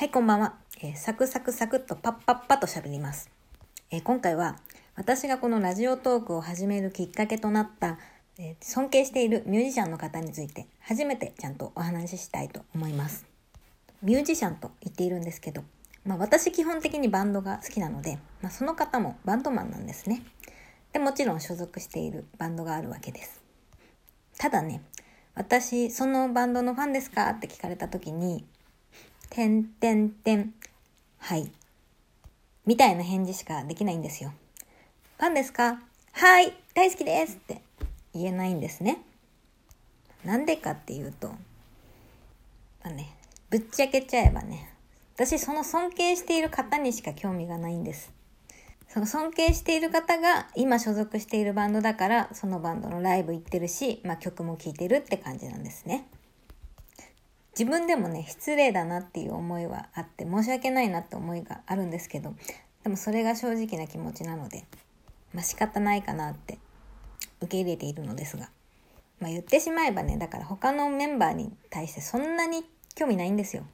はい、こんばんは。えーサクサクサクっとパッパッパと喋ります。えー今回は私がこのラジオトークを始めるきっかけとなった、えー尊敬しているミュージシャンの方について初めてちゃんとお話ししたいと思います。ミュージシャンと言っているんですけど、まあ私基本的にバンドが好きなので、まあその方もバンドマンなんですね。で、もちろん所属しているバンドがあるわけです。ただね、私、そのバンドのファンですかって聞かれた時に、てんてんてん、はい。みたいな返事しかできないんですよ。ファンですか？はい、大好きですって言えないんですね。なんでかっていうと、まあね、ぶっちゃけちゃえばね、私その尊敬している方にしか興味がないんです。その尊敬している方が今所属しているバンドだからそのバンドのライブ行ってるし、まあ、曲も聴いてるって感じなんですね。自分でもね失礼だなっていう思いはあって申し訳ないなって思いがあるんですけどでもそれが正直な気持ちなので、まあ、仕方ないかなって受け入れているのですが、まあ、言ってしまえばねだから他のメンバーに対してそんなに興味ないんですよ。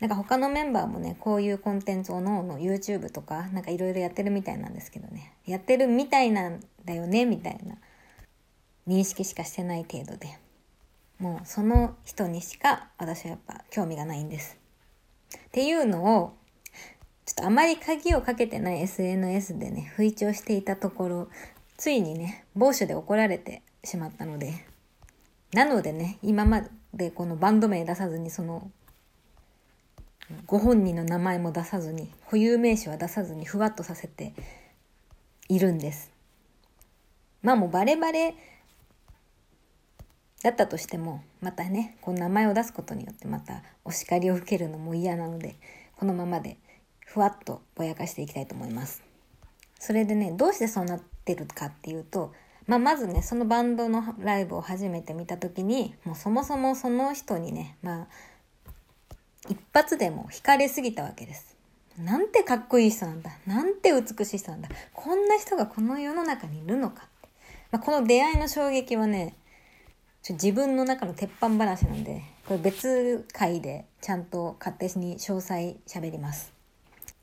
なんか他のメンバーもね、こういうコンテンツをのの YouTube とか、なんかいろいろやってるみたいなんですけどね。やってるみたいなんだよね、みたいな認識しかしてない程度で。もうその人にしか私はやっぱ興味がないんです。っていうのを、ちょっとあまり鍵をかけてない SNS でね、吹聴していたところ、ついにね、某所で怒られてしまったので、なのでね、今までこのバンド名出さずにそのご本人の名前も出さずに固有名詞は出さずにふわっとさせているんですまあもうバレバレだったとしてもまたねこの名前を出すことによってまたお叱りを受けるのも嫌なのでこのままでふわっとぼやかしていきたいと思いますそれでねどうしてそうなってるかっていうとまあ、まずねそのバンドのライブを初めて見た時にもうそもそもその人にねまあ一発でも惹かれすぎたわけです。なんてかっこいい人なんだ。なんて美しい人なんだ。こんな人がこの世の中にいるのかって。まあ、この出会いの衝撃はね、ちょ自分の中の鉄板話なんで、これ別回でちゃんと勝手に詳細喋ります。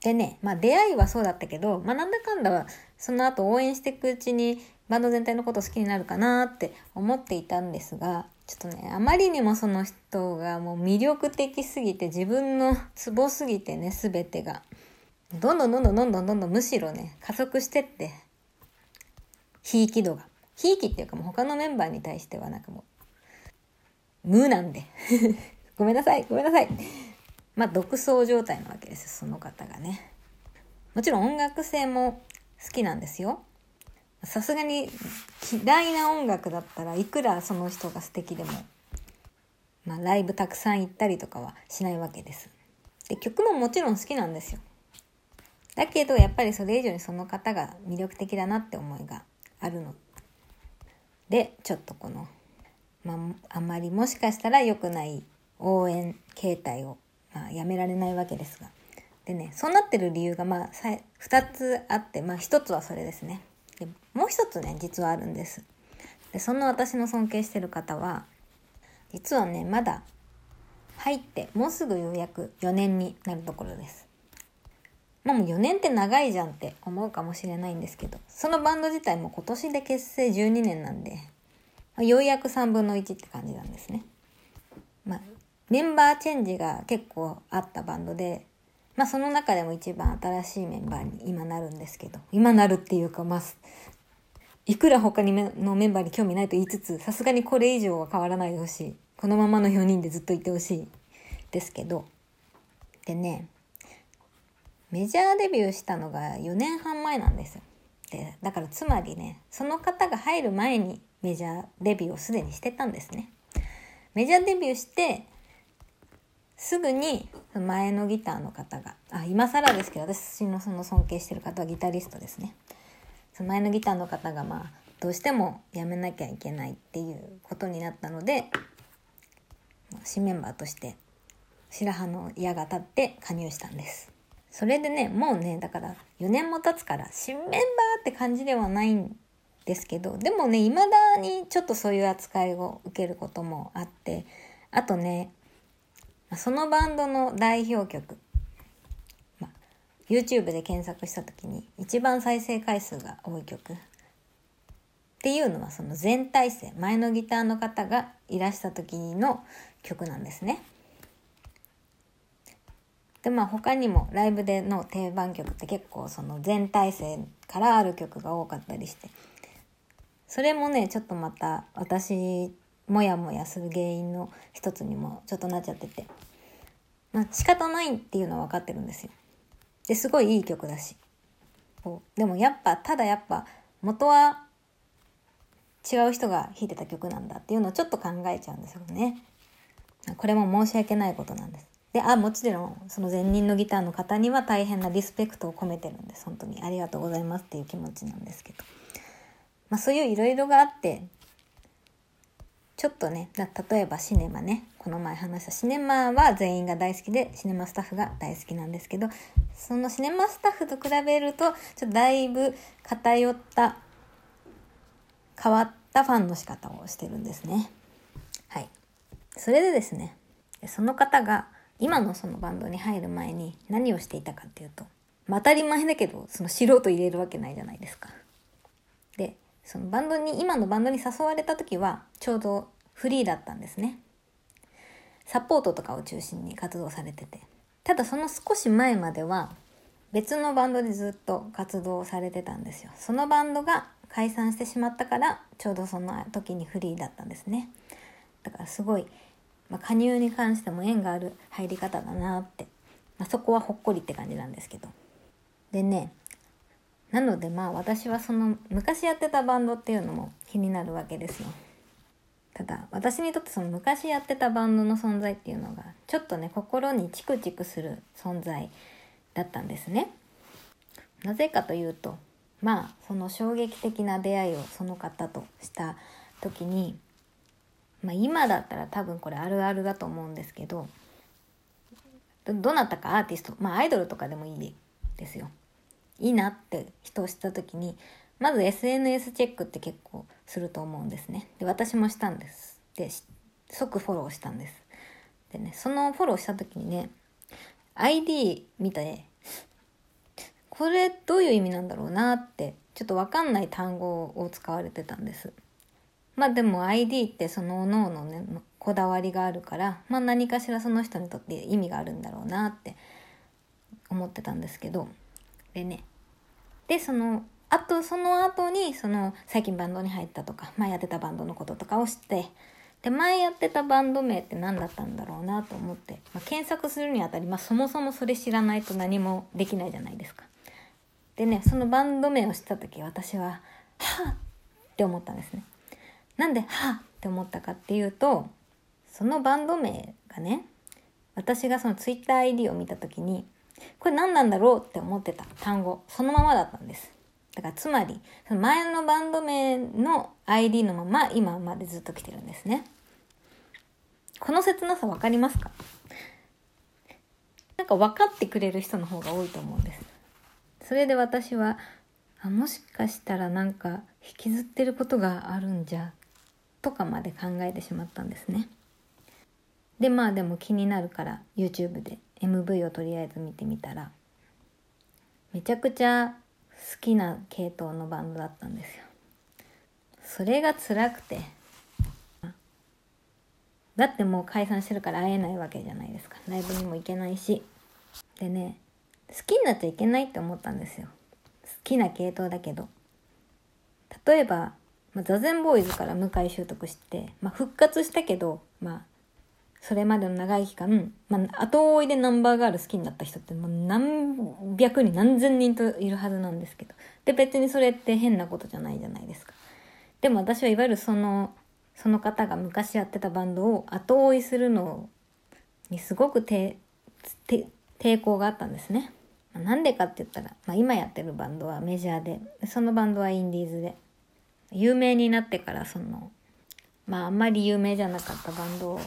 でね、まあ出会いはそうだったけど、まあなんだかんだはその後応援していくうちにバンド全体のこと好きになるかなって思っていたんですが、ちょっとね、あまりにもその人がもう魅力的すぎて、自分のツボすぎてね、すべてが。どんどんどんどんどんどんどんむしろね、加速してって、ひいき度が。ひいきっていうかもう他のメンバーに対してはなんかもう、無なんで。ごめんなさい、ごめんなさい。まあ、独走状態なわけです、その方がね。もちろん音楽性も好きなんですよ。さすがに嫌いな音楽だったらいくらその人が素敵でも、まあ、ライブたくさん行ったりとかはしないわけです。で曲ももちろん好きなんですよ。だけどやっぱりそれ以上にその方が魅力的だなって思いがあるのでちょっとこの、まあ、あまりもしかしたら良くない応援形態を、まあ、やめられないわけですが。でねそうなってる理由がまあ2つあってまあ1つはそれですね。でもう一つね実はあるんですでその私の尊敬してる方は実はねまだ入ってもうすぐようやく4年になるところですまあもう4年って長いじゃんって思うかもしれないんですけどそのバンド自体も今年で結成12年なんで、まあ、ようやく3分の1って感じなんですねまあメンバーチェンジが結構あったバンドでまあその中でも一番新しいメンバーに今なるんですけど、今なるっていうかまあ、いくら他にのメンバーに興味ないと言いつつ、さすがにこれ以上は変わらないでほしい。このままの4人でずっといてほしいですけど。でね、メジャーデビューしたのが4年半前なんです。で、だからつまりね、その方が入る前にメジャーデビューをすでにしてたんですね。メジャーデビューして、すぐに前のギターの方があ今更ですけど私のその尊敬してる方はギタリストですねその前のギターの方がまあどうしてもやめなきゃいけないっていうことになったので新メンバーとして白羽の矢が立って加入したんですそれでねもうねだから4年も経つから新メンバーって感じではないんですけどでもね未だにちょっとそういう扱いを受けることもあってあとねそのバンドの代表曲、ま、YouTube で検索した時に一番再生回数が多い曲っていうのはその全体制前のギターの方がいらした時の曲なんですね。でまあ他にもライブでの定番曲って結構その全体制からある曲が多かったりしてそれもねちょっとまた私モヤモヤする原因の一つにもちょっとなっちゃってて、まあ、仕方ないっていうのは分かってるんですよ。ですごいいい曲だしでもやっぱただやっぱ元は違う人が弾いてた曲なんだっていうのをちょっと考えちゃうんですよね。これも申し訳ないことなんです。で、あ、もちろんその前任のギターの方には大変なリスペクトを込めてるんです。本当にありがとうございますっていう気持ちなんですけど。まあそういういろいろがあって、ちょっとね、例えばシネマね、この前話したシネマは全員が大好きで、シネマスタッフが大好きなんですけど、そのシネマスタッフと比べると、ちょっとだいぶ偏った変わったファンの仕方をしてるんですね。はい。それでですね、その方が今のそのバンドに入る前に何をしていたかっていうと、当たり前だけど、その素人入れるわけないじゃないですか。で、そのバンドに、今のバンドに誘われた時は、ちょうどフリーだったんですね。サポートとかを中心に活動されてて。ただその少し前までは、別のバンドでずっと活動されてたんですよ。そのバンドが解散してしまったからちょうどその時にフリーだったんですねだからすごい、まあ、加入に関しても縁がある入り方だなって、まあ、そこはほっこりって感じなんですけど。でねなのでまあ私はその昔やってたバンドっていうのも気になるわけですよ。ただ私にとってその昔やってたバンドの存在っていうのがちょっとね心にチクチクする存在だったんですね。なぜかというとまあその衝撃的な出会いをその方とした時に、まあ、今だったら多分これあるあるだと思うんですけどどなたかアーティストまあアイドルとかでもいいですよ。いいなって人を知った時にまず SNS チェックって結構すると思うんですね。で私もしたんです。で即フォローしたんです。でねそのフォローした時にね ID 見てこれどういう意味なんだろうなってちょっとわかんない単語を使われてたんです。まあでも ID ってその各々ねこだわりがあるからまあ何かしらその人にとって意味があるんだろうなって思ってたんですけどでねでそのあとその後にその最近バンドに入ったとか前やってたバンドのこととかを知ってで前やってたバンド名って何だったんだろうなと思って、まあ、検索するにあたり、まあ、そもそもそれ知らないと何もできないじゃないですか。でねそのバンド名を知った時私は「はあ!」って思ったんですね。なんで「はあ!」って思ったかっていうとそのバンド名がね私がその TwitterID を見た時にこれ何なんだろうって思ってた単語そのままだったんです。だからつまりその前のバンド名の ID のまま今までずっと来てるんですね。この切なさ分かりますか？なんか分かってくれる人の方が多いと思うんです。それで私はあもしかしたらなんか引きずってることがあるんじゃとかまで考えてしまったんですね。でまあでも気になるから YouTube で MV をとりあえず見てみたらめちゃくちゃ好きな系統のバンドだったんですよ。それが辛くてだってもう解散してるから会えないわけじゃないですかライブにも行けないしでね好きになっちゃいけないって思ったんですよ好きな系統だけど例えば、まあ、座禅ボーイズから向井習得して、まあ、復活したけどまあそれまでの長い期間、まあ、後追いでナンバーガール好きになった人ってもう何百人何千人といるはずなんですけどで別にそれって変なことじゃないじゃないですか。でも私はいわゆるそのその方が昔やってたバンドを後追いするのにすごく抵抗があったんですね。なんでかって言ったら、まあ、今やってるバンドはメジャーでそのバンドはインディーズで。有名になってからそのまああんまり有名じゃなかったバンドを好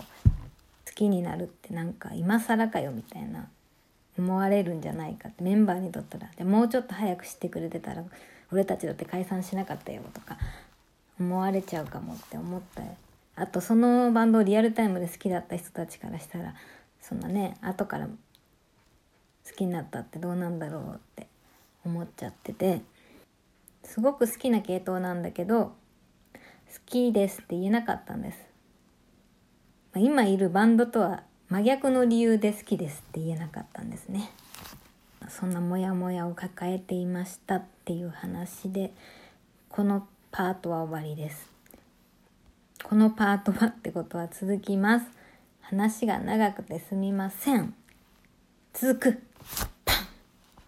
きになるってなんか今更かよみたいな思われるんじゃないかってメンバーにとったらでもうちょっと早く知ってくれてたら俺たちだって解散しなかったよとか思われちゃうかもって思った。あとそのバンドをリアルタイムで好きだった人たちからしたらそんなね後から好きになったってどうなんだろうって思っちゃってて。すごく好きな系統なんだけど好きですって言えなかったんです。今いるバンドとは真逆の理由で好きですって言えなかったんですね。そんなモヤモヤを抱えていましたっていう話でこのパートは終わりです。このパートはってことは続きます。話が長くてすみません。続く。